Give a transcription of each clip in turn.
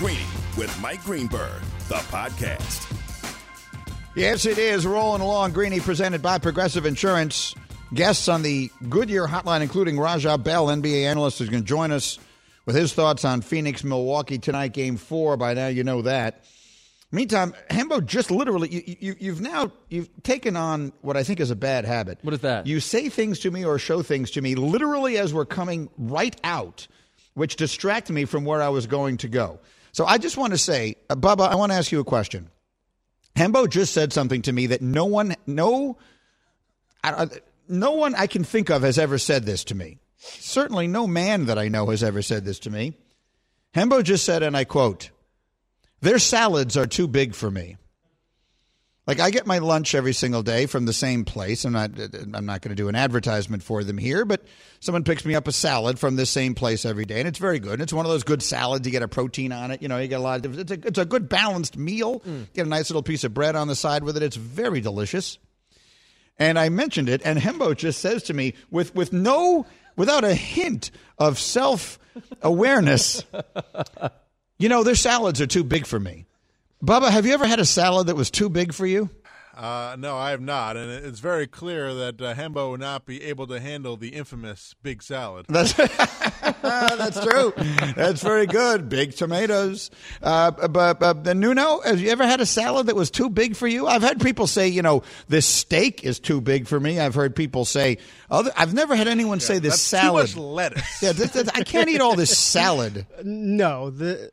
Greeny with Mike Greenberg, the podcast. Yes, it is. Rolling along. Greeny presented by Progressive Insurance. Guests on the Goodyear hotline, including Raja Bell, NBA analyst, is going to join us with his thoughts on Phoenix Milwaukee tonight, game four. By now, you know that. Meantime, Hembo just literally, you, you, you've now you've taken on what I think is a bad habit. What is that? You say things to me or show things to me literally as we're coming right out, which distract me from where I was going to go. So I just want to say, uh, Bubba, I want to ask you a question. Hembo just said something to me that no one, no, I, no one I can think of has ever said this to me. Certainly, no man that I know has ever said this to me. Hembo just said, and I quote, "Their salads are too big for me." Like I get my lunch every single day from the same place. I'm not I'm not going to do an advertisement for them here, but someone picks me up a salad from this same place every day, and it's very good. And it's one of those good salads. You get a protein on it. You know, you get a lot of. It's a it's a good balanced meal. Mm. Get a nice little piece of bread on the side with it. It's very delicious. And I mentioned it, and Hembo just says to me with with no without a hint of self awareness, you know, their salads are too big for me. Bubba, have you ever had a salad that was too big for you? Uh, no, I have not, and it's very clear that uh, Hembo will not be able to handle the infamous big salad. That's that's true. That's very good. Big tomatoes. Uh, but, but the Nuno, have you ever had a salad that was too big for you? I've had people say, you know, this steak is too big for me. I've heard people say, other, I've never had anyone yeah, say this salad. Too much lettuce. Yeah, this, this, I can't eat all this salad. No, the.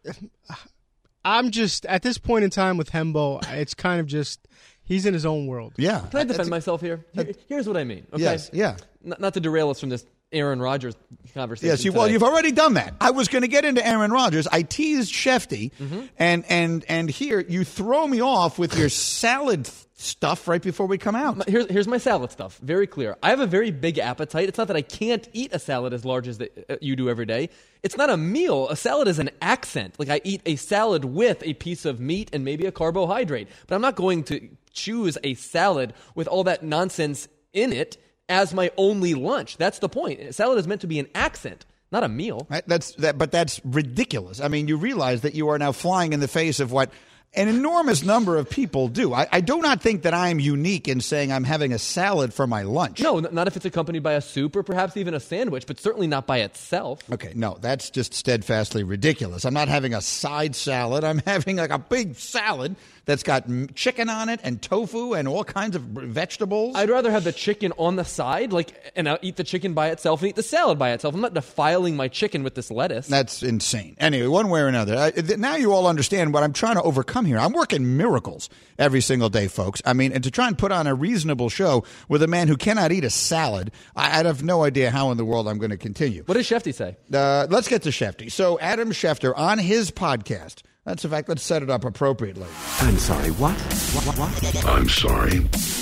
I'm just at this point in time with Hembo. It's kind of just he's in his own world. Yeah. Can I defend myself here? here? Here's what I mean. Okay? Yes. Yeah. N- not to derail us from this Aaron Rodgers conversation. Yes, you, well, you've already done that. I was going to get into Aaron Rodgers. I teased Shefty, mm-hmm. and and and here you throw me off with your salad stuff right before we come out. Here's, here's my salad stuff. Very clear. I have a very big appetite. It's not that I can't eat a salad as large as the, uh, you do every day. It's not a meal. A salad is an accent. Like I eat a salad with a piece of meat and maybe a carbohydrate. But I'm not going to choose a salad with all that nonsense in it as my only lunch. That's the point. A salad is meant to be an accent not a meal. That's that, but that's ridiculous. I mean, you realize that you are now flying in the face of what an enormous number of people do. I, I, do not think that I am unique in saying I'm having a salad for my lunch. No, not if it's accompanied by a soup or perhaps even a sandwich, but certainly not by itself. Okay, no, that's just steadfastly ridiculous. I'm not having a side salad. I'm having like a big salad that's got chicken on it and tofu and all kinds of vegetables. I'd rather have the chicken on the side, like, and I'll eat the chicken by itself and eat the salad by itself. I'm not defiling my chicken with this lettuce. That's insane. Anyway, one way or another, I, now you all understand what I'm trying to overcome here. I'm working miracles every single day, folks. I mean, and to try and put on a reasonable show with a man who cannot eat a salad, I, I have no idea how in the world I'm going to continue. What does Shefty say? Uh, let's get to Shefty. So, Adam Schefter on his podcast that's a fact. Let's set it up appropriately. I'm sorry. What? What? What? what? I'm sorry.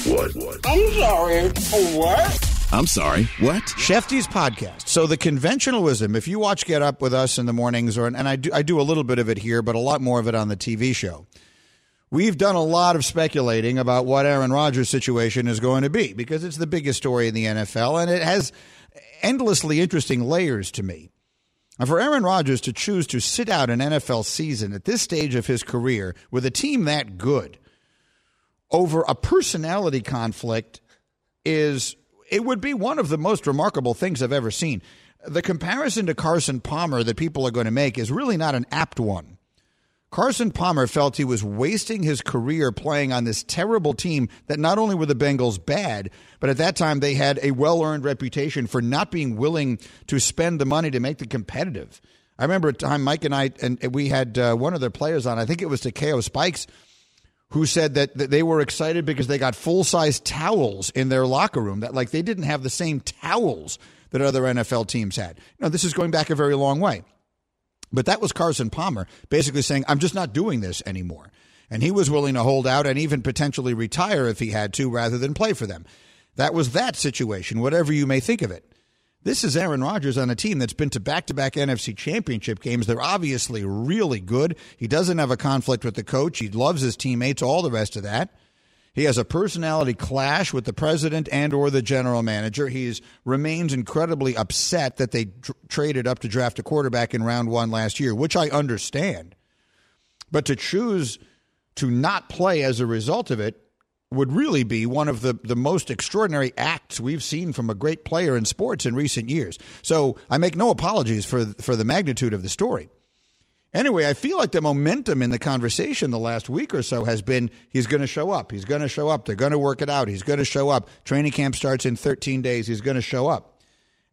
What? What? I'm sorry. What? I'm sorry. What? Shefty's podcast. So the conventional wisdom, if you watch Get Up with us in the mornings, or and I do, I do a little bit of it here, but a lot more of it on the TV show. We've done a lot of speculating about what Aaron Rodgers' situation is going to be because it's the biggest story in the NFL, and it has endlessly interesting layers to me. And for Aaron Rodgers to choose to sit out an NFL season at this stage of his career with a team that good over a personality conflict is it would be one of the most remarkable things I've ever seen. The comparison to Carson Palmer that people are going to make is really not an apt one. Carson Palmer felt he was wasting his career playing on this terrible team that not only were the Bengals bad, but at that time they had a well earned reputation for not being willing to spend the money to make them competitive. I remember a time Mike and I, and we had uh, one of their players on, I think it was Takeo Spikes, who said that, that they were excited because they got full size towels in their locker room, that like they didn't have the same towels that other NFL teams had. You know, this is going back a very long way. But that was Carson Palmer basically saying, I'm just not doing this anymore. And he was willing to hold out and even potentially retire if he had to rather than play for them. That was that situation, whatever you may think of it. This is Aaron Rodgers on a team that's been to back to back NFC championship games. They're obviously really good. He doesn't have a conflict with the coach. He loves his teammates, all the rest of that. He has a personality clash with the president and or the general manager. He remains incredibly upset that they tr- traded up to draft a quarterback in round 1 last year, which I understand. But to choose to not play as a result of it would really be one of the, the most extraordinary acts we've seen from a great player in sports in recent years. So I make no apologies for for the magnitude of the story. Anyway, I feel like the momentum in the conversation the last week or so has been he's going to show up. He's going to show up. They're going to work it out. He's going to show up. Training camp starts in 13 days. He's going to show up.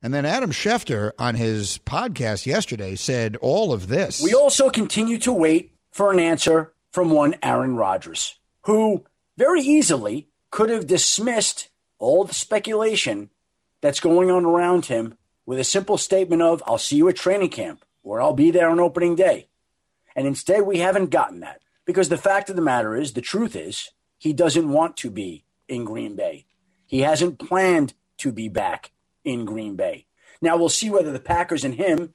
And then Adam Schefter on his podcast yesterday said all of this. We also continue to wait for an answer from one Aaron Rodgers, who very easily could have dismissed all the speculation that's going on around him with a simple statement of, I'll see you at training camp or I'll be there on opening day. And instead, we haven't gotten that because the fact of the matter is, the truth is, he doesn't want to be in Green Bay. He hasn't planned to be back in Green Bay. Now, we'll see whether the Packers and him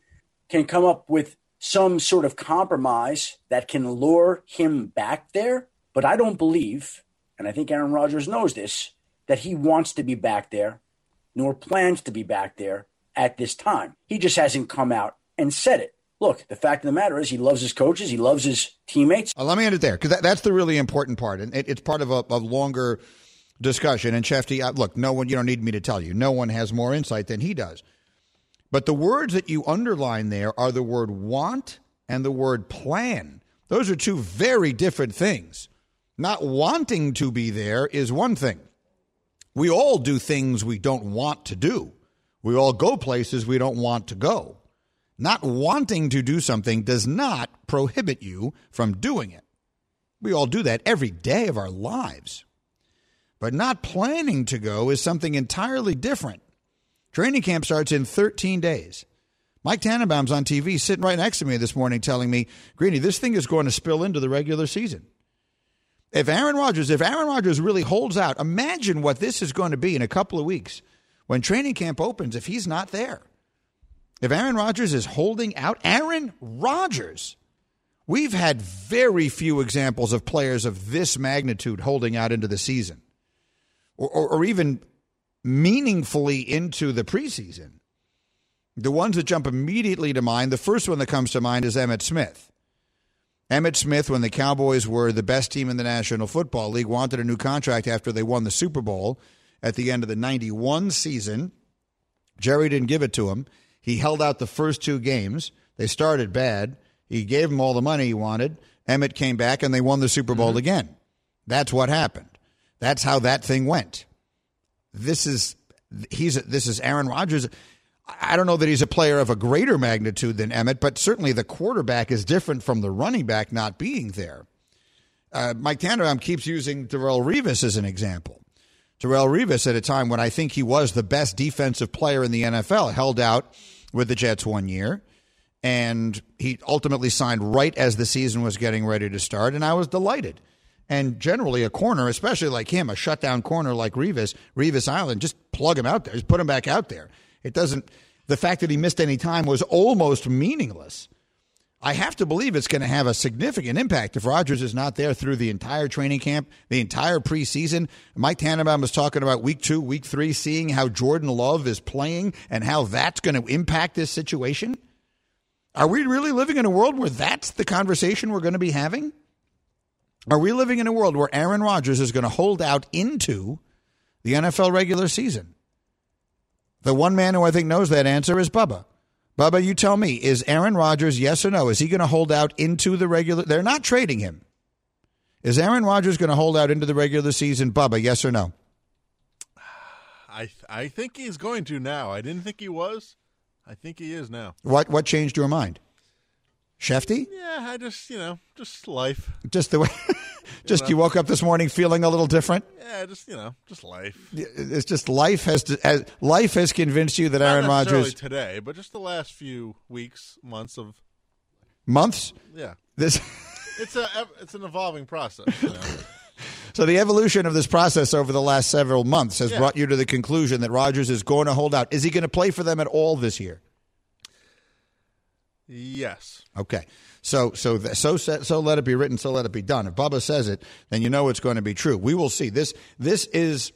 can come up with some sort of compromise that can lure him back there. But I don't believe, and I think Aaron Rodgers knows this, that he wants to be back there, nor plans to be back there at this time. He just hasn't come out and said it look, the fact of the matter is he loves his coaches, he loves his teammates. Uh, let me end it there because that, that's the really important part, and it, it's part of a, a longer discussion. And Shefty, uh, look, no one, you don't need me to tell you, no one has more insight than he does. But the words that you underline there are the word want and the word plan. Those are two very different things. Not wanting to be there is one thing. We all do things we don't want to do. We all go places we don't want to go. Not wanting to do something does not prohibit you from doing it. We all do that every day of our lives. But not planning to go is something entirely different. Training camp starts in 13 days. Mike Tannenbaum's on TV sitting right next to me this morning telling me, Greeny, this thing is going to spill into the regular season. If Aaron Rodgers, if Aaron Rodgers really holds out, imagine what this is going to be in a couple of weeks when training camp opens if he's not there. If Aaron Rodgers is holding out, Aaron Rodgers, we've had very few examples of players of this magnitude holding out into the season or, or, or even meaningfully into the preseason. The ones that jump immediately to mind, the first one that comes to mind is Emmitt Smith. Emmitt Smith, when the Cowboys were the best team in the National Football League, wanted a new contract after they won the Super Bowl at the end of the 91 season. Jerry didn't give it to him. He held out the first two games. They started bad. He gave him all the money he wanted. Emmitt came back and they won the Super Bowl mm-hmm. again. That's what happened. That's how that thing went. This is he's this is Aaron Rodgers. I don't know that he's a player of a greater magnitude than Emmitt, but certainly the quarterback is different from the running back not being there. Uh, Mike Tannenbaum keeps using Darrelle Revis as an example. Darrelle Revis, at a time when I think he was the best defensive player in the NFL, held out with the Jets one year. And he ultimately signed right as the season was getting ready to start. And I was delighted. And generally, a corner, especially like him, a shutdown corner like Revis, Revis Island, just plug him out there, just put him back out there. It doesn't, the fact that he missed any time was almost meaningless. I have to believe it's going to have a significant impact if Rodgers is not there through the entire training camp, the entire preseason. Mike Tannenbaum was talking about week two, week three, seeing how Jordan Love is playing and how that's going to impact this situation. Are we really living in a world where that's the conversation we're going to be having? Are we living in a world where Aaron Rodgers is going to hold out into the NFL regular season? The one man who I think knows that answer is Bubba. Bubba, you tell me, is Aaron Rodgers, yes or no? Is he going to hold out into the regular? They're not trading him. Is Aaron Rodgers going to hold out into the regular season? Bubba, yes or no? I I think he's going to now. I didn't think he was. I think he is now. What what changed your mind? Shefty? Yeah, I just you know just life. Just the way. Just you, know? you, woke up this morning feeling a little different. Yeah, just you know, just life. It's just life has to, has, life has convinced you that Not Aaron Rodgers today, but just the last few weeks, months of months. Yeah. This. It's a it's an evolving process. You know? So the evolution of this process over the last several months has Yeah. brought you to the conclusion that Rodgers is going to hold out. Is he going to play for them at all this year? Yes. Okay. So so th- so so let it be written, so let it be done. If Bubba says it, then you know it's going to be true. We will see. This this is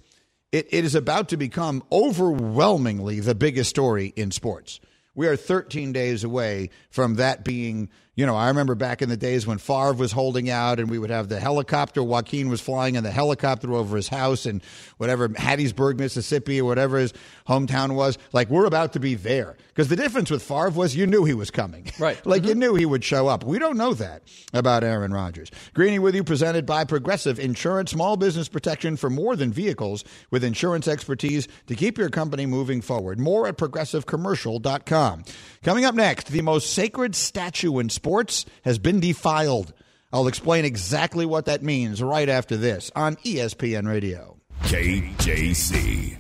it, it is about to become overwhelmingly the biggest story in sports. We are 13 days away from that being, you know, I remember back in the days when Favre was holding out and we would have the helicopter. Joaquin was flying in the helicopter over his house in whatever, Hattiesburg, Mississippi, or whatever his hometown was. Like, we're about to be there. Because the difference with Favre was you knew he was coming. Right. like, you mm-hmm. knew he would show up. We don't know that about Aaron Rodgers. Greeny with you, presented by Progressive Insurance, small business protection for more than vehicles with insurance expertise to keep your company moving forward. More at progressivecommercial.com. Coming up next, the most sacred statue in sports has been defiled. I'll explain exactly what that means right after this on ESPN Radio. KJZ.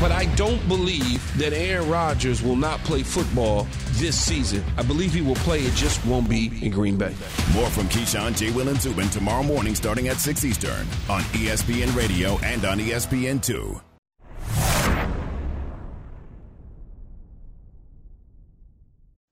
But I don't believe that Aaron Rodgers will not play football this season. I believe he will play, it just won't be in Green Bay. More from Keyshawn, J. Will, and Zubin tomorrow morning starting at 6 Eastern on ESPN Radio and on E ESPN2.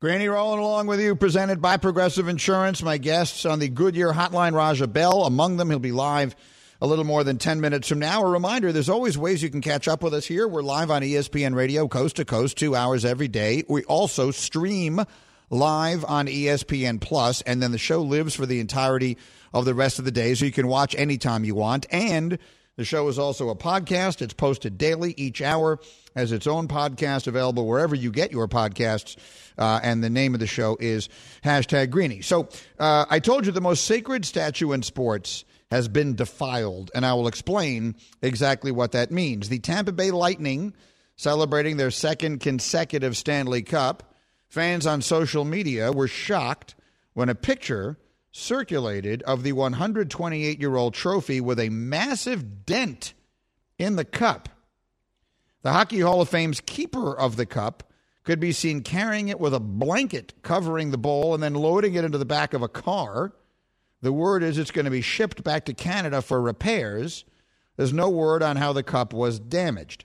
Greeny rolling along with you, presented by Progressive Insurance. My guests on the Goodyear Hotline, Raja Bell. Among them, he'll be live a little more than 10 minutes from now. A reminder there's always ways you can catch up with us here. We're live on ESPN Radio, coast to coast, two hours every day. We also stream live on ESPN Plus, and then the show lives for the entirety of the rest of the day, so you can watch anytime you want. And the show is also a podcast. It's posted daily, each hour, as its own podcast available wherever you get your podcasts. Uh, and the name of the show is hashtag Greeny. So uh, I told you the most sacred statue in sports has been defiled, and I will explain exactly what that means. The Tampa Bay Lightning celebrating their second consecutive Stanley Cup. Fans on social media were shocked when a picture circulated of the 128 year old trophy with a massive dent in the cup. The Hockey Hall of Fame's keeper of the cup could be seen carrying it with a blanket covering the bowl and then loading it into the back of a car. The word is it's going to be shipped back to Canada for repairs. There's no word on how the cup was damaged.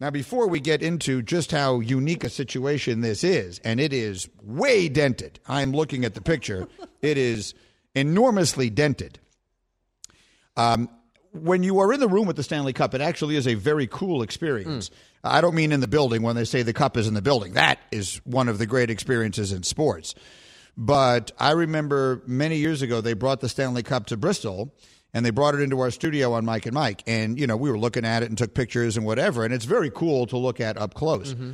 Now, before we get into just how unique a situation this is, and it is way dented, I'm looking at the picture, it is enormously dented. Um, when you are in the room with the Stanley Cup, it actually is a very cool experience. Hmm. I don't mean in the building when they say the cup is in the building. That is one of the great experiences in sports. But I remember many years ago, they brought the Stanley Cup to Bristol and they brought it into our studio on Mike and Mike. And, you know, we were looking at it and took pictures and whatever. And it's very cool to look at up close. Mm-hmm.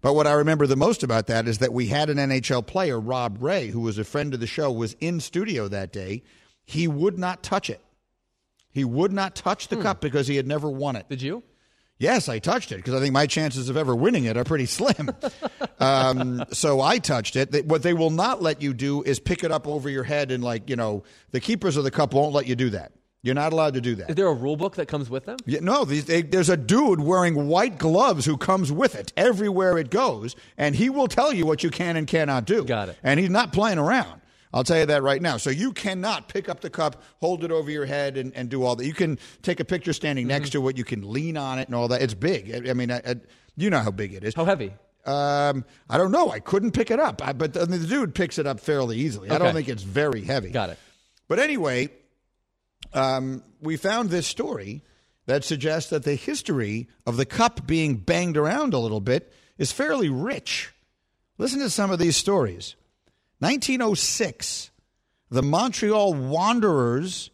But what I remember the most about that is that we had an NHL player, Rob Ray, who was a friend of the show, was in studio that day. He would not touch it. He would not touch the cup because he had never won it. Did you? Yes, I touched it because I think my chances of ever winning it are pretty slim. um, so I touched it. What they will not let you do is pick it up over your head and, like, you know, the keepers of the cup won't let you do that. You're not allowed to do that. Is there a rule book that comes with them? Yeah, no, these, they, there's a dude wearing white gloves who comes with it everywhere it goes, and he will tell you what you can and cannot do. Got it. And he's not playing around. I'll tell you that right now. So you cannot pick up the cup, hold it over your head, and, and do all that. You can take a picture standing Mm-hmm. next to it. You can lean on it and all that. It's big. I, I mean, I, I, you know how big it is. How heavy? Um, I don't know. I couldn't pick it up, I, but the, the dude picks it up fairly easily. I don't think it's very heavy. Got it. But anyway, um, we found this story that suggests that the history of the cup being banged around a little bit is fairly rich. Listen to some of these stories. 1906, the Montreal Wanderers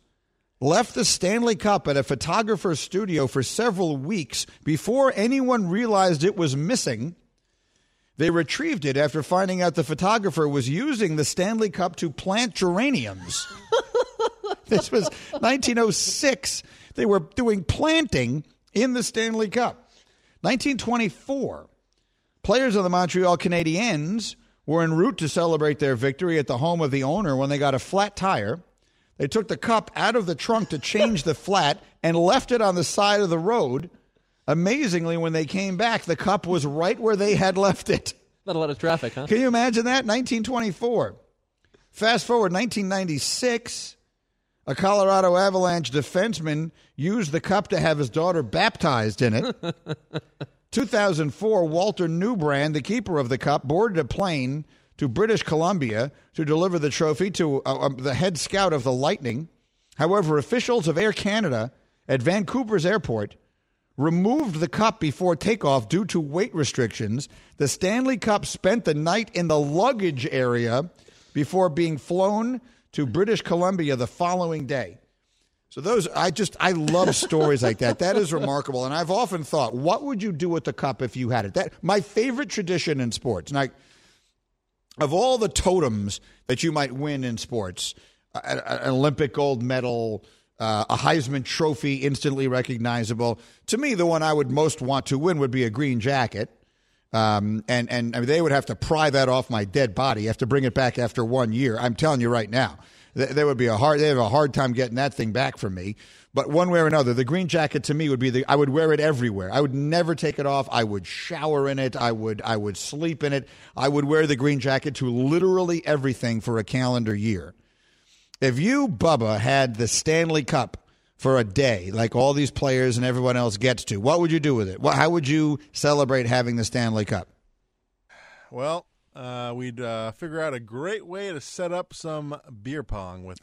left the Stanley Cup at a photographer's studio for several weeks before anyone realized it was missing. They retrieved it after finding out the photographer was using the Stanley Cup to plant geraniums. this was 1906. They were doing planting in the Stanley Cup. 1924. Players of the Montreal Canadiens were en route to celebrate their victory at the home of the owner when they got a flat tire. They took the cup out of the trunk to change the flat and left it on the side of the road. Amazingly, when they came back, the cup was right where they had left it. Not a lot of traffic, huh? Can you imagine that? 1924. Fast forward 1996, a Colorado Avalanche defenseman used the cup to have his daughter baptized in it. 2004, Walter Neubrand, the keeper of the cup, boarded a plane to British Columbia to deliver the trophy to uh, um, the head scout of the Lightning. However, officials of Air Canada at Vancouver's airport removed the cup before takeoff due to weight restrictions. The Stanley Cup spent the night in the luggage area before being flown to British Columbia the following day. So those I just I love stories like that. That is remarkable and I've often thought what would you do with the cup if you had it? That my favorite tradition in sports. And I of all the totems that you might win in sports, an Olympic gold medal, uh, a Heisman Trophy, instantly recognizable. To me, the one I would most want to win would be a green jacket. Um, and and I mean, they would have to pry that off my dead body. Have to bring it back after one year. I'm telling you right now, there would be a hard. They have a hard time getting that thing back from me. But one way or another, the green jacket to me would be the. I would wear it everywhere. I would never take it off. I would shower in it. I would. I would sleep in it. I would wear the green jacket to literally everything for a calendar year. If you, Bubba, had the Stanley Cup for a day, like all these players and everyone else gets to, what would you do with it? What, how would you celebrate having the Stanley Cup? Well, uh, we'd uh, figure out a great way to set up some beer pong with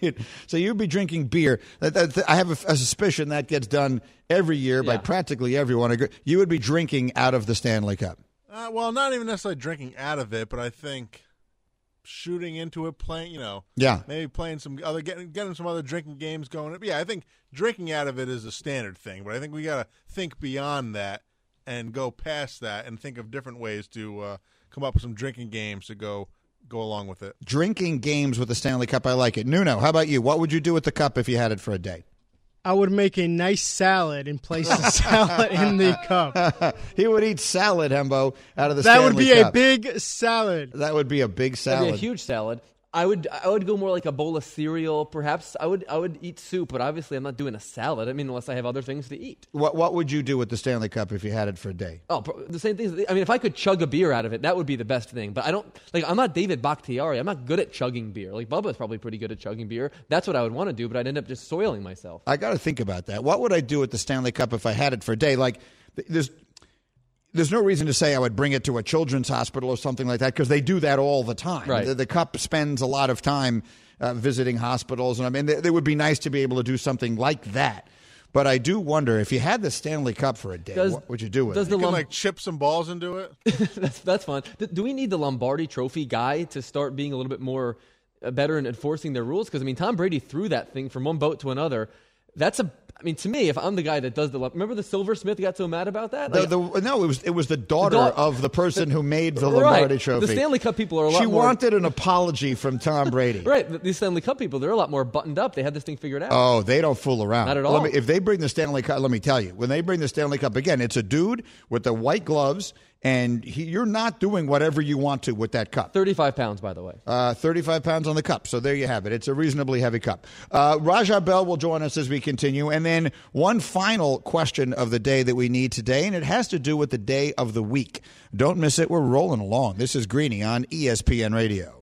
it. so you'd be drinking beer. That- that- I have a, a suspicion that gets done every year by practically everyone. You would be drinking out of the Stanley Cup. Uh, well, not even necessarily drinking out of it, but I think shooting into it, playing, you know, Yeah. maybe playing some other, getting, getting some other drinking games going. Yeah, I think drinking out of it is a standard thing, but I think we got to think beyond that and go past that and think of different ways to uh, come up with some drinking games to go go along with it. Drinking games with the Stanley Cup. I like it. Nuno, how about you? What would you do with the cup if you had it for a day? I would make a nice salad and place the salad in the cup. he would eat salad, Hembo, out of the That Stanley would be Cup. a big salad. That would be a big That'd salad. be a huge salad. I would I would go more like a bowl of cereal, perhaps. I would I would eat soup, but obviously I'm not doing a salad. I mean, unless I have other things to eat. What What would you do with the Stanley Cup if you had it for a day? Oh, the same things. I mean, if I could chug a beer out of it, that would be the best thing. But I don't like. I'm not David Bakhtiari. I'm not good at chugging beer. Like Bubba's probably pretty good at chugging beer. That's what I would want to do, but I'd end up just soiling myself. I got to think about that. What would I do with the Stanley Cup if I had it for a day? Like, th- there's there's no reason to say I would bring it to a children's hospital or something like that because they do that all the time. Right. The, the cup spends a lot of time uh, visiting hospitals, and I mean, it would be nice to be able to do something like that. But I do wonder if you had the Stanley Cup for a day, Does- what would you do with does it? the You can Lom- like chip some balls into it. that's that's fun. Th- do we need the Lombardi Trophy guy to start being a little bit more uh, better in enforcing their rules? Because I mean, Tom Brady threw that thing from one boat to another. That's a. I mean, to me, if I'm the guy that does the, remember the Silversmith got so mad about that. Like, the, no, it was it was the daughter da- of the person who made the Right. Lombardi Trophy. The Stanley Cup people are a lot She more- wanted an apology from Tom Brady. right, th- these Stanley Cup people, they're a lot more buttoned up. They had this thing figured out. Oh, they don't fool around. Not at Let all. me- if they bring the Stanley Cup, let me tell you, when they bring the Stanley Cup again, it's a dude with the white gloves and he, you're not doing whatever you want to with that cup. 35 pounds, by the way. Uh, 35 pounds on the cup. So there you have it. It's a reasonably heavy cup. Uh, Raja Bell will join us as we continue. And then one final question of the day that we need today, and it has to do with the day of the week. Don't miss it. We're rolling along. This is Greeny on ESPN Radio.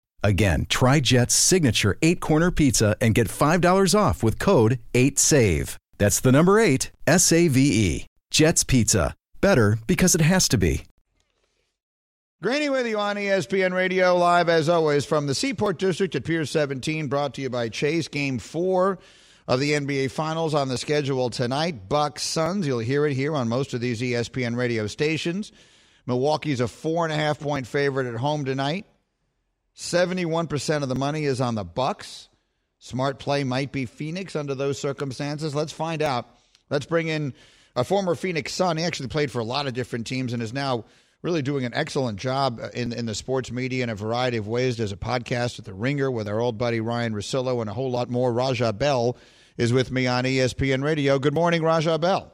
Again, try Jet's signature eight corner pizza and get $5 off with code 8SAVE. That's the number eight, S A V E. Jet's Pizza. Better because it has to be. Greeny with you on ESPN Radio, live as always from the Seaport District at Pier 17, brought to you by Chase. Game four of the NBA Finals on the schedule tonight. Bucks Suns. You'll hear it here on most of these ESPN radio stations. Milwaukee's a four and a half point favorite at home tonight. 71% of the money is on the Bucks. Smart play might be Phoenix under those circumstances. Let's find out. Let's bring in a former Phoenix Sun. He actually played for a lot of different teams and is now really doing an excellent job in, in the sports media in a variety of ways. There's a podcast at The Ringer with our old buddy Ryan Russillo and a whole lot more. Raja Bell is with me on ESPN Radio. Good morning, Raja Bell.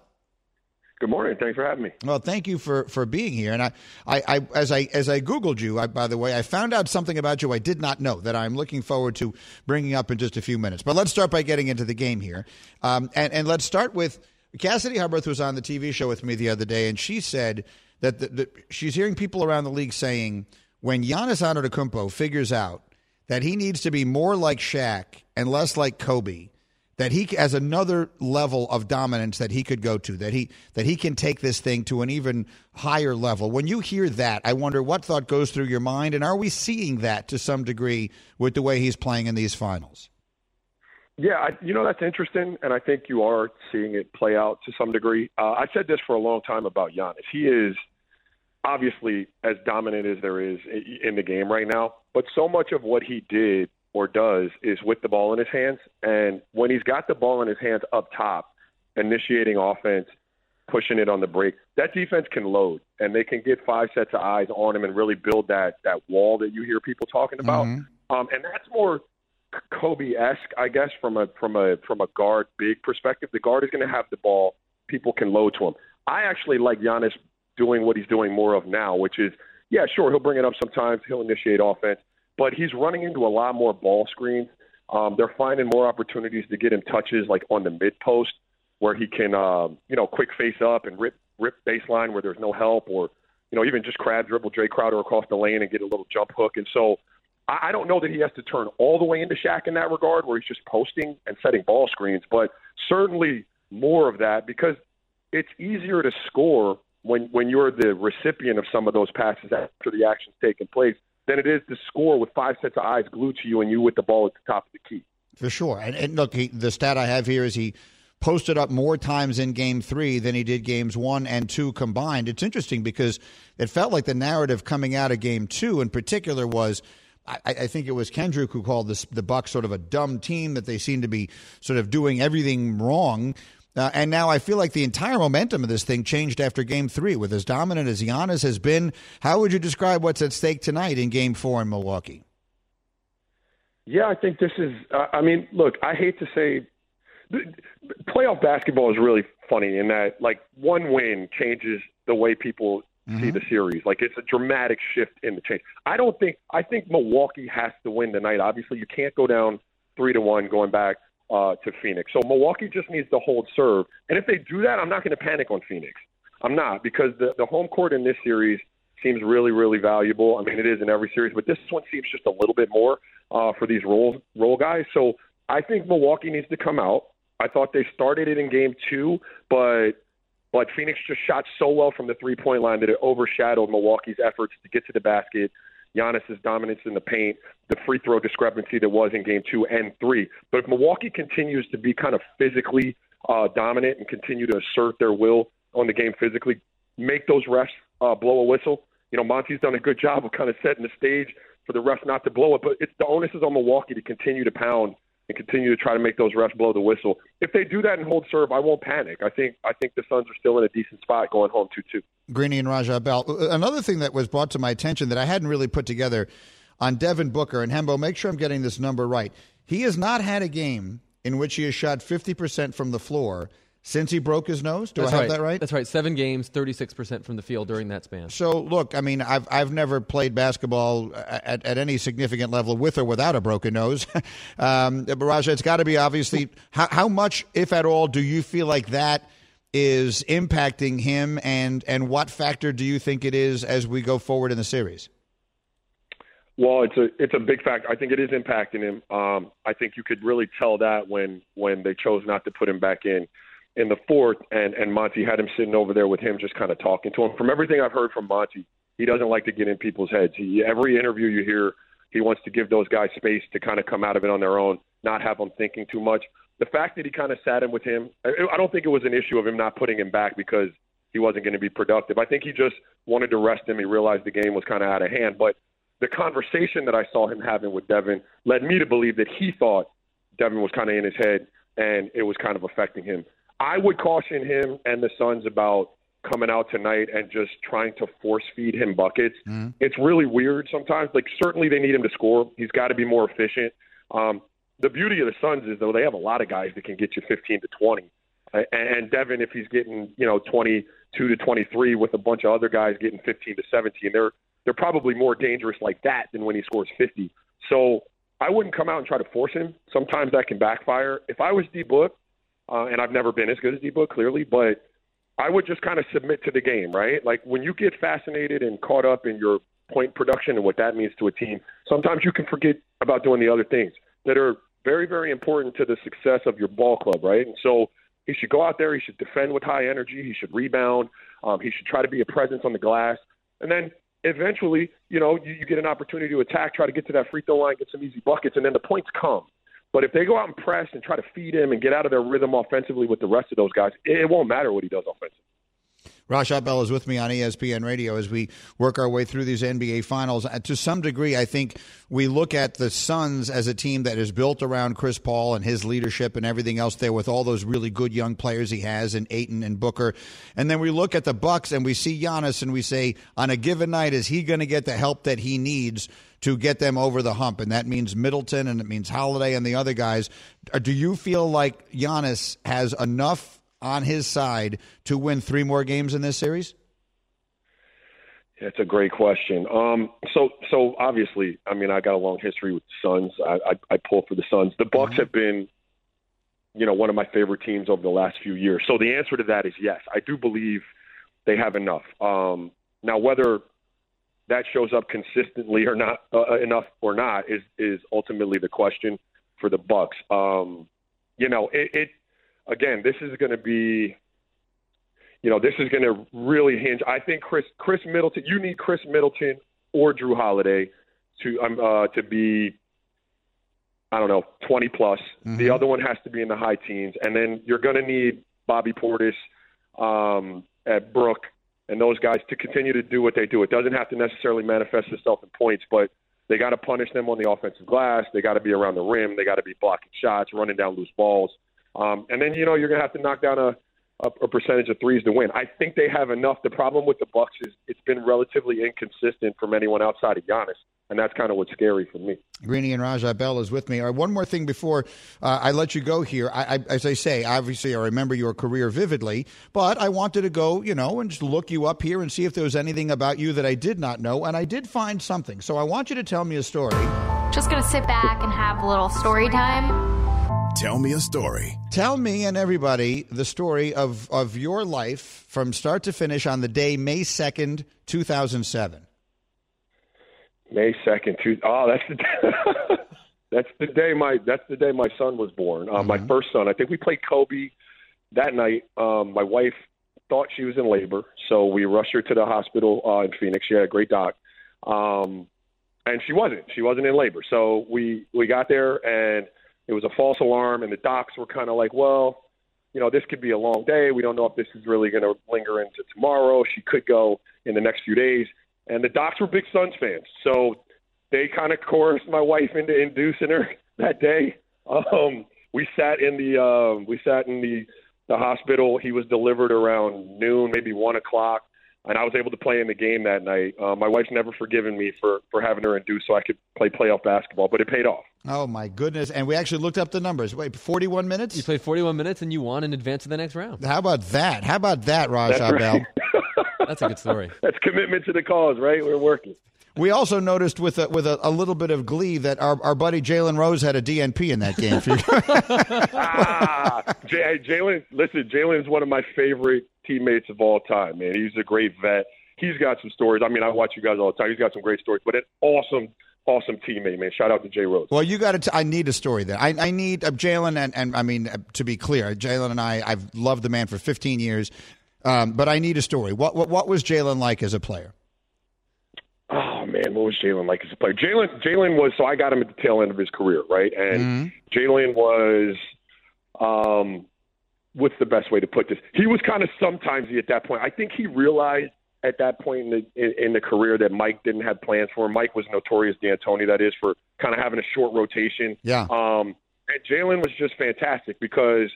Good morning. Thanks for having me. Well, thank you for, for being here. And I, I, I as I as I googled you, I, by the way, I found out something about you I did not know that I'm looking forward to bringing up in just a few minutes. But let's start by getting into the game here, um, and and let's start with Cassidy Hubbarth was on the TV show with me the other day, and she said that the, the, she's hearing people around the league saying when Giannis Antetokounmpo figures out that he needs to be more like Shaq and less like Kobe that he has another level of dominance that he could go to that he that he can take this thing to an even higher level. When you hear that i wonder what thought goes through your mind and are we seeing that to some degree with the way he's playing in these finals? Yeah I, you know that's interesting and i think you are seeing it play out to some degree. Uh, i said this for a long time about Giannis. He is obviously as dominant as there is in the game right now but so much of what he did or does is with the ball in his hands. And when he's got the ball in his hands up top, initiating offense, pushing it on the break, that defense can load and they can get five sets of eyes on him and really build that that wall that you hear people talking about. Mm-hmm. Um, and that's more Kobe esque, I guess, from a from a from a guard big perspective. The guard is going to have the ball, people can load to him. I actually like Giannis doing what he's doing more of now, which is yeah, sure, he'll bring it up sometimes, he'll initiate offense, but he's running into a lot more ball screens. Um, they're finding more opportunities to get him touches like on the mid post where he can, um, you know, quick face up and rip rip baseline where there's no help, or you know, even just crab dribble Jae Crowder across the lane and get a little jump hook. And so, I, I don't know that he has to turn all the way into Shaq in that regard, where he's just posting and setting ball screens, but certainly more of that because it's easier to score when when you're the recipient of some of those passes after the action's taken place than it is to score with five sets of eyes glued to you and you with the ball at the top of the key. For sure. And, and look, he, the stat I have here is he posted up more times in game three than he did games one and two combined. It's interesting because it felt like the narrative coming out of game two in particular was. I, I think it was Kendrick who called this, the Bucks sort of a dumb team that they seem to be sort of doing everything wrong. Uh, and now I feel like the entire momentum of this thing changed after game three. With as dominant as Giannis has been, how would you describe what's at stake tonight in game four in Milwaukee? Yeah, I think this is, uh, I mean, look, I hate to say playoff basketball is really funny in that like one win changes the way people mm-hmm. see the series. Like it's a dramatic shift in the change. I don't think I think Milwaukee has to win tonight. Obviously, you can't go down three to one going back uh, to Phoenix. So Milwaukee just needs to hold serve. And if they do that, I'm not going to panic on Phoenix. I'm not because the the home court in this series seems really really valuable. I mean, it is in every series, but this one seems just a little bit more uh, for these role role guys. So I think Milwaukee needs to come out. I thought they started it in game two, but but Phoenix just shot so well from the three point line that it overshadowed Milwaukee's efforts to get to the basket. Giannis's dominance in the paint, the free throw discrepancy that was in game two and three. But if Milwaukee continues to be kind of physically uh, dominant and continue to assert their will on the game physically, make those refs uh, blow a whistle. You know, Monty's done a good job of kind of setting the stage for the refs not to blow it, but it's the onus is on Milwaukee to continue to pound and continue to try to make those refs blow the whistle. If they do that and hold serve, I won't panic. I think I think the Suns are still in a decent spot going home two two. Greeny and Raja Bell. Another thing that was brought to my attention that I hadn't really put together on Devin Booker and Hembo. Make sure I'm getting this number right. He has not had a game in which he has shot 50 percent from the floor since he broke his nose. Do That's I have right. that right? That's right. Seven games, thirty six percent from the field during that span. So look, I mean, I've I've never played basketball at, at any significant level with or without a broken nose. um, but Raja, it's got to be obviously how, how much, if at all, do you feel like that is impacting him, and and what factor do you think it is as we go forward in the series? Well, it's a it's a big factor. I think it is impacting him. Um, I think you could really tell that when when they chose not to put him back in in the fourth, and and Monty had him sitting over there with him, just kind of talking to him. From everything I've heard from Monty, he doesn't like to get in people's heads. He every interview you hear, he wants to give those guys space to kind of come out of it on their own, not have them thinking too much. The fact that he kind of sat in with him, I don't think it was an issue of him not putting him back because he wasn't going to be productive. I think he just wanted to rest him. He realized the game was kind of out of hand. But the conversation that I saw him having with Devin led me to believe that he thought Devin was kind of in his head and it was kind of affecting him. I would caution him and the Suns about coming out tonight and just trying to force feed him buckets. Mm-hmm. It's really weird sometimes. Like certainly they need him to score. He's got to be more efficient. Um, the beauty of the Suns is though they have a lot of guys that can get you 15 to 20. And Devin, if he's getting you know 22 to 23 with a bunch of other guys getting 15 to 17, they're they're probably more dangerous like that than when he scores 50. So I wouldn't come out and try to force him. Sometimes that can backfire. If I was D Book, uh, and I've never been as good as D-Book, clearly, but I would just kind of submit to the game, right? Like when you get fascinated and caught up in your point production and what that means to a team, sometimes you can forget about doing the other things that are very, very important to the success of your ball club, right? And so he should go out there, he should defend with high energy, he should rebound, um, he should try to be a presence on the glass, and then eventually, you know, you, you get an opportunity to attack, try to get to that free throw line, get some easy buckets, and then the points come. But if they go out and press and try to feed him and get out of their rhythm offensively with the rest of those guys, it won't matter what he does offensively. Raja Bell is with me on ESPN Radio as we work our way through these NBA finals. Uh, to some degree, I think we look at the Suns as a team that is built around Chris Paul and his leadership and everything else there with all those really good young players he has in Ayton and Booker. And then we look at the Bucks and we see Giannis and we say, on a given night, is he going to get the help that he needs to get them over the hump? And that means Middleton and it means Holiday and the other guys. Uh, do you feel like Giannis has enough on his side to win three more games in this series? That's a great question. Um, so, so obviously, I mean, I got a long history with the Suns. I, I, I pull for the Suns. The Bucks mm-hmm. have been, you know, one of my favorite teams over the last few years. So the answer to that is yes. I do believe they have enough. Um, now, whether that shows up consistently or not, uh, enough or not, is is ultimately the question for the Bucks. Um, you know, it, it again, this is going to be, you know, this is going to really hinge. I think Khris Khris Middleton. You need Khris Middleton or Jrue Holiday to um, uh, to be, I don't know, twenty plus. Mm-hmm. The other one has to be in the high teens, and then you're going to need Bobby Portis, um, at Brook, and those guys to continue to do what they do. It doesn't have to necessarily manifest itself in points, but they got to punish them on the offensive glass. They got to be around the rim. They got to be blocking shots, running down loose balls. Um, and then you know you're going to have to knock down a, a, a percentage of threes to win. I think they have enough. The problem with the Bucks is it's been relatively inconsistent from anyone outside of Giannis. and that's kind of what's scary for me. Greeny and Raja Bell is with me. All right, one more thing before uh, I let you go here. I, I, as I say, obviously I remember your career vividly, but I wanted to go, you know, and just look you up here and see if there was anything about you that I did not know, and I did find something. So I want you to tell me a story. Just gonna sit back and have a little story time. Tell me a story. Tell me and everybody the story of, of your life from start to finish on the day May 2nd, 2007. May second, two. Oh, that's the day, that's the day my that's the day my son was born. Uh, My first son. I think we played Kobe that night. Um, my wife thought she was in labor, so we rushed her to the hospital uh, in Phoenix. She had a great doc, um, and she wasn't. She wasn't in labor. So we we got there, and it was a false alarm, and the docs were kind of like, well. You know, this could be a long day. We don't know if this is really going to linger into tomorrow. She could go in the next few days and the docs were big Suns fans, so they kind of coerced my wife into inducing her that day. Um, we sat in the um, we sat in the the hospital. He was delivered around noon, maybe one o'clock, and I was able to play in the game that night. Uh, my wife's never forgiven me for for having her induced so I could play playoff basketball, but it paid off. Oh my goodness! And we actually looked up the numbers. Wait, forty-one minutes. You played 41 minutes and you won and advance to the next round. How about that? How about that, Raj That's right. That's a good story. That's commitment to the cause, right? We're working. We also noticed with a, with a, a little bit of glee that our, our buddy Jalen Rose had a DNP in that game. ah, J- Jalen, listen, Jalen's one of my favorite teammates of all time, man. He's a great vet. He's got some stories. I mean, I watch you guys all the time. He's got some great stories, but an awesome, awesome teammate, man. Shout out to Jay Rose. well, you got to. I need a story there. I, I need uh, Jalen, and, and I mean uh, to be clear, Jalen and I. I've loved the man for 15 years, um, but I need a story. What what, what was Jalen like as a player? Oh man, what was Jalen like as a player? Jalen, Jalen was so I got him at the tail end of his career, right? And Jalen was, um, what's the best way to put this? He was kind of sometimes at that point. I think he realized at that point in the in, in the career that Mike didn't have plans for. Mike was notorious D'Antoni, that is, for kind of having a short rotation. Yeah. Um, and Jalen was just fantastic because,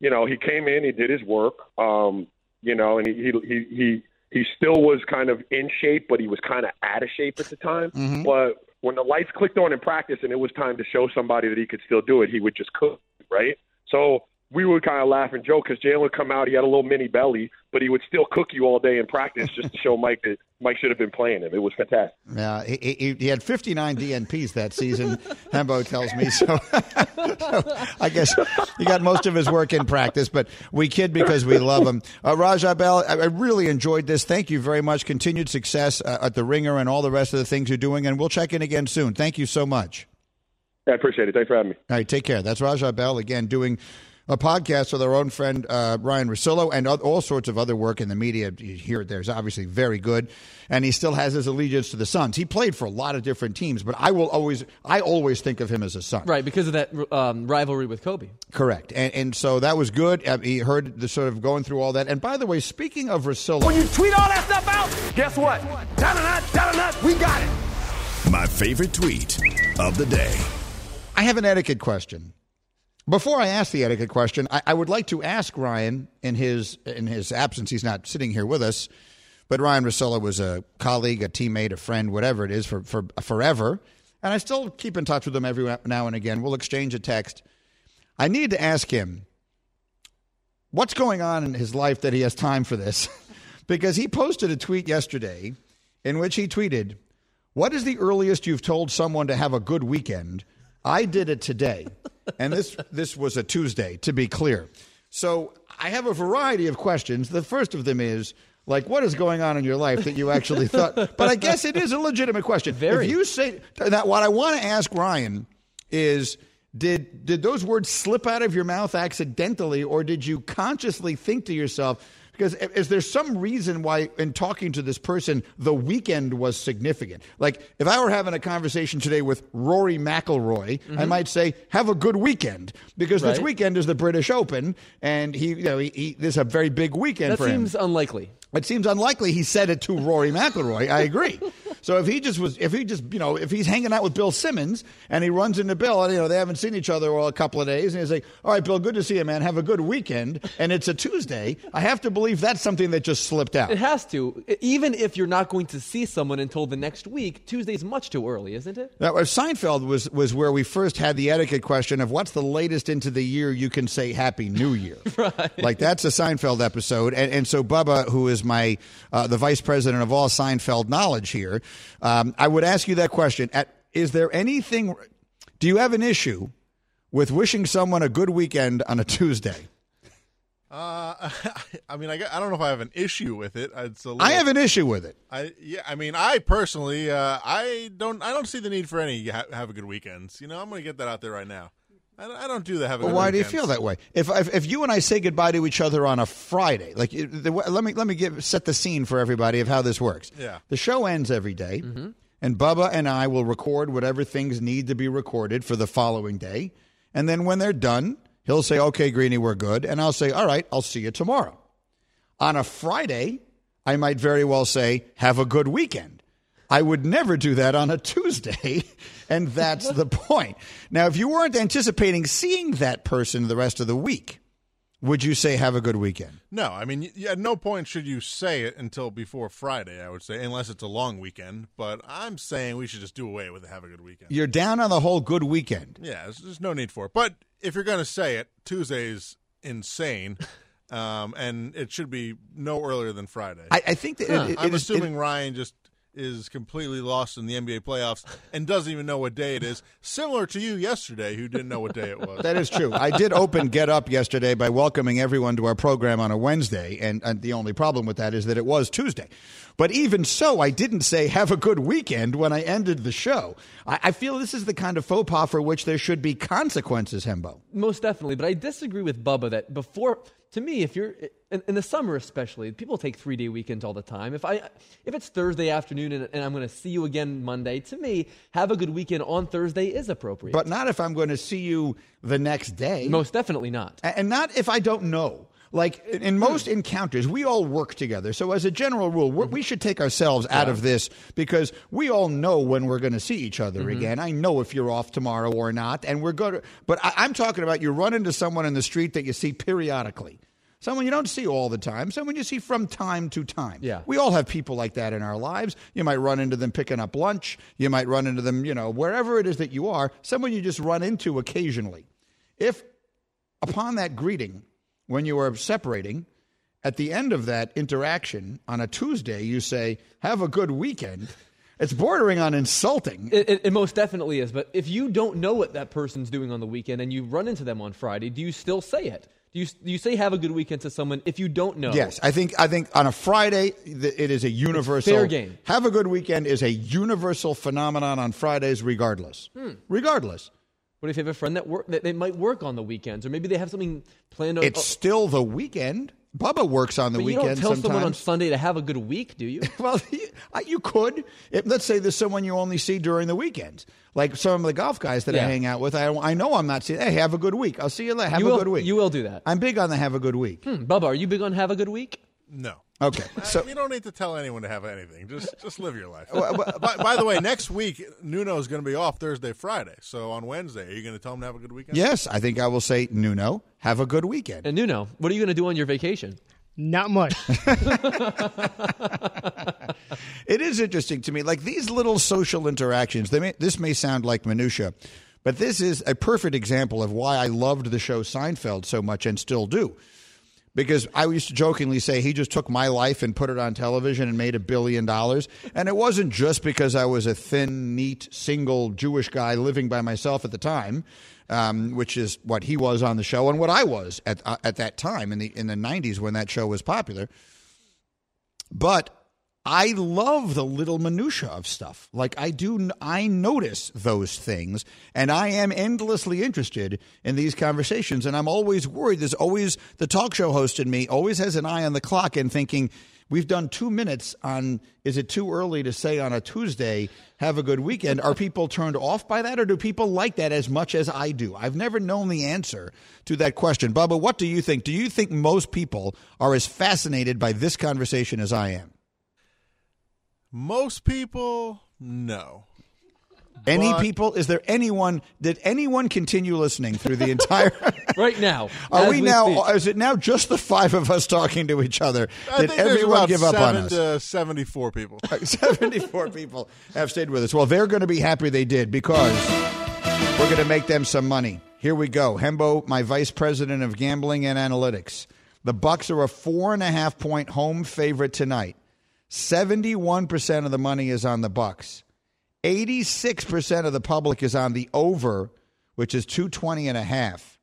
you know, he came in, he did his work, um, you know, and he he he. he he still was kind of in shape, but he was kind of out of shape at the time. Mhm. But when the lights clicked on in practice and it was time to show somebody that he could still do it, he would just cook, right? So we would kind of laugh and joke because Jalen would come out, he had a little mini belly, but he would still cook you all day in practice just to show Mike that Mike should have been playing him. It was fantastic. Yeah, he, he, he had 59 DNPs that season. Hembo tells me so. so. I guess he got most of his work in practice, but we kid because we love him. Uh, Raja Bell, I, I really enjoyed this. Thank you very much. Continued success uh, at the Ringer and all the rest of the things you're doing, and we'll check in again soon. Thank you so much. I appreciate it. Thanks for having me. All right, take care. That's Raja Bell again doing a podcast with our own friend uh, Ryan Russillo and all sorts of other work in the media here. There's obviously very good, and he still has his allegiance to the Suns. He played for a lot of different teams, but I will always, I always think of him as a Sun. Right, because of that um, rivalry with Kobe. Correct, and and so that was good. Uh, he heard the sort of going through all that. And by the way, speaking of Russillo, When you tweet all that stuff out, guess what? Da-da-da, da-da-da, we got it. My favorite tweet of the day. I have an etiquette question. Before I ask the etiquette question, I, I would like to ask Ryan in his in his absence. He's not sitting here with us, but Ryan Russillo was a colleague, a teammate, a friend, whatever it is, for for forever. And I still keep in touch with him every now and again. We'll exchange a text. I need to ask him what's going on in his life that he has time for this, because he posted a tweet yesterday in which he tweeted, "What is the earliest you've told someone to have a good weekend?" I did it today. and this this was a Tuesday, to be clear. So I have a variety of questions. The first of them is like, what is going on in your life that you actually thought? But I guess it is a legitimate question. Very. If you say that, what I want to ask Ryan is. Did did those words slip out of your mouth accidentally, or did you consciously think to yourself? Because is there some reason why, in talking to this person, the weekend was significant? Like, if I were having a conversation today with Rory McIlroy, I Mhm. might say, "Have a good weekend," because this weekend is the British Open, and he, you know, he, he, this is a very big weekend That for him. seems unlikely. It seems unlikely he said it to Rory McIlroy. I agree. So if he just was, if he just, you know, if he's hanging out with Bill Simmons and he runs into Bill, and you know they haven't seen each other a couple of days, and he's like, "All right, Bill, good to see you, man. Have a good weekend." And it's a Tuesday. I have to believe that's something that just slipped out. It has to. Even if you're not going to see someone until the next week, Tuesday's much too early, isn't it? Now, Seinfeld was was where we first had the etiquette question of what's the latest into the year you can say Happy New Year. right. Like that's a Seinfeld episode, and and so Bubba, who is my uh, the vice president of all Seinfeld knowledge here, um, I would ask you that question: At, Is there anything? Do you have an issue with wishing someone a good weekend on a Tuesday? Uh, I mean, I, I don't know if I have an issue with it. It's a little, I have an issue with it. I yeah. I mean, I personally, uh, I don't. I don't see the need for any ha- have a good weekends. You know, I'm going to get that out there right now. I, don't- don't do the have Well, why do you feel that way? If, if if you and I say goodbye to each other on a Friday, like the, let me let me give set the scene for everybody of how this works. Yeah. the show ends every day, mm-hmm. and Bubba and I will record whatever things need to be recorded for the following day, and then when they're done, he'll say, "Okay, Greeny, we're good," and I'll say, "All right, I'll see you tomorrow." On a Friday, I might very well say, "Have a good weekend." I would never do that on a Tuesday, and that's the point. Now, if you weren't anticipating seeing that person the rest of the week, would you say have a good weekend? No, I mean, at no point should you say it until before Friday. I would say, unless it's a long weekend. But I'm saying we should just do away with it. Have a good weekend. You're down on the whole good weekend. Yeah, there's, there's no need for it. But if you're going to say it, Tuesday's insane, um, and it should be no earlier than Friday. I, I think that it- it- I'm it is- assuming Ryan just is completely lost in the NBA playoffs and doesn't even know what day it is. Similar to you yesterday, who didn't know what day it was. That is true. I did open Get Up yesterday by welcoming everyone to our program on a Wednesday, and, and the only problem with that is that it was Tuesday. But even so, I didn't say have a good weekend when I ended the show. I, I feel this is the kind of faux pas for which there should be consequences, Hembo. Most definitely, but I disagree with Bubba that before. To me, if you're in, in the summer, especially, people take three day weekends all the time. If I, if it's Thursday afternoon and, and I'm going to see you again Monday, to me, have a good weekend on Thursday is appropriate. But not if I'm going to see you the next day. most definitely not. And not if I don't know. Like in in hmm. most encounters, we all work together. So, as a general rule, we mm-hmm. should take ourselves out of this because we all know when we're going to see each other mm-hmm. again. I know if you're off tomorrow or not, and we're going to. But I, I'm talking about you run into someone in the street that you see periodically. Someone you don't see all the time, someone you see from time to time. Yeah. We all have people like that in our lives. You might run into them picking up lunch. You might run into them, you know, wherever it is that you are, someone you just run into occasionally. If upon that greeting, when you are separating, at the end of that interaction on a Tuesday, you say, Have a good weekend. It's bordering on insulting. It, it, it most definitely is. But if you don't know what that person's doing on the weekend and you run into them on Friday, do you still say it? Do you, do you say have a good weekend to someone if you don't know? Yes, I think I think on a Friday it is a universal Fair game. Have a good weekend is a universal phenomenon on Fridays, regardless. Hmm. Regardless, What if you have a friend that work that they might work on the weekends, or maybe they have something planned on? it's still the weekend. Bubba works on the but you weekend don't tell someone on. Sunday to have a good week, do you? well, you, you could. If, let's say there's someone you only see during the weekends, like some of the golf guys that I hang out with. I, I know I'm not seeing. Hey, have a good week. I'll see you later. Have you a will, good week. You will do that. I'm big on the have a good week. Hmm, Bubba, are you big on have a good week? No. Okay, so you don't need to tell anyone to have anything. Just just live your life. Well, well- by, by the way, next week Nuno is going to be off Thursday, Friday. So on Wednesday, are you going to tell him to have a good weekend? yes, I think I will say Nuno. Have a good weekend. And Nuno, what are you going to do on your vacation? Not much. It is interesting to me, like these little social interactions. They may, this may sound like minutia, but this is a perfect example of why I loved the show Seinfeld so much and still do. Because I used to jokingly say he just took my life and put it on television and made a billion dollars. And it wasn't just because I was a thin, neat, single Jewish guy living by myself at the time, um, which is what he was on the show and what I was at uh, at that time in the in the '90s when that show was popular. But I love the little minutia of stuff. Like I do, I notice those things, and I am endlessly interested in these conversations. And I'm always worried. There's always the talk show host in me always has an eye on the clock and thinking, we've done two minutes on. Is it too early to say on a Tuesday? Have a good weekend. Are people turned off by that, or do people like that as much as I do? I've never known the answer to that question. Bubba, what do you think? Do you think most people are as fascinated by this conversation as I am? Most people, no. Any But- people? Is there anyone? Did anyone continue listening through the entire? right now. Are as we now? speak. Is it now just the five of us talking to each other? I Did everyone about give up on us? to seventy-four people. 74 people have stayed with us. Well, they're going to be happy they did because we're going to make them some money. Here we go. Hembo, my vice president of gambling and analytics. The Bucks are a four and a half point home favorite tonight. 71% of the money is on the Bucks. 86% of the public is on the over, which is 220 and a half.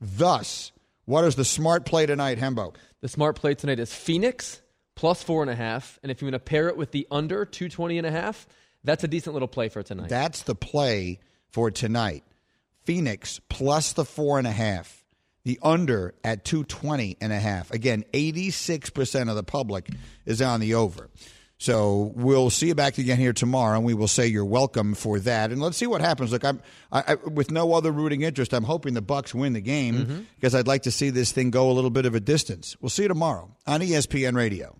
Thus, what is the smart play tonight, Hembo? The smart play tonight is Phoenix plus four and a half. And if you want to pair it with the under 220 and a half, that's a decent little play for tonight. That's the play for tonight. Phoenix plus the four and a half. The under at 220 and a half. Again, 86% of the public is on the over. So we'll see you back again here tomorrow, and we will say you're welcome for that. And let's see what happens. Look, I'm I, I, with no other rooting interest. I'm hoping the Bucks win the game mm-hmm. because I'd like to see this thing go a little bit of a distance. We'll see you tomorrow on ESPN Radio.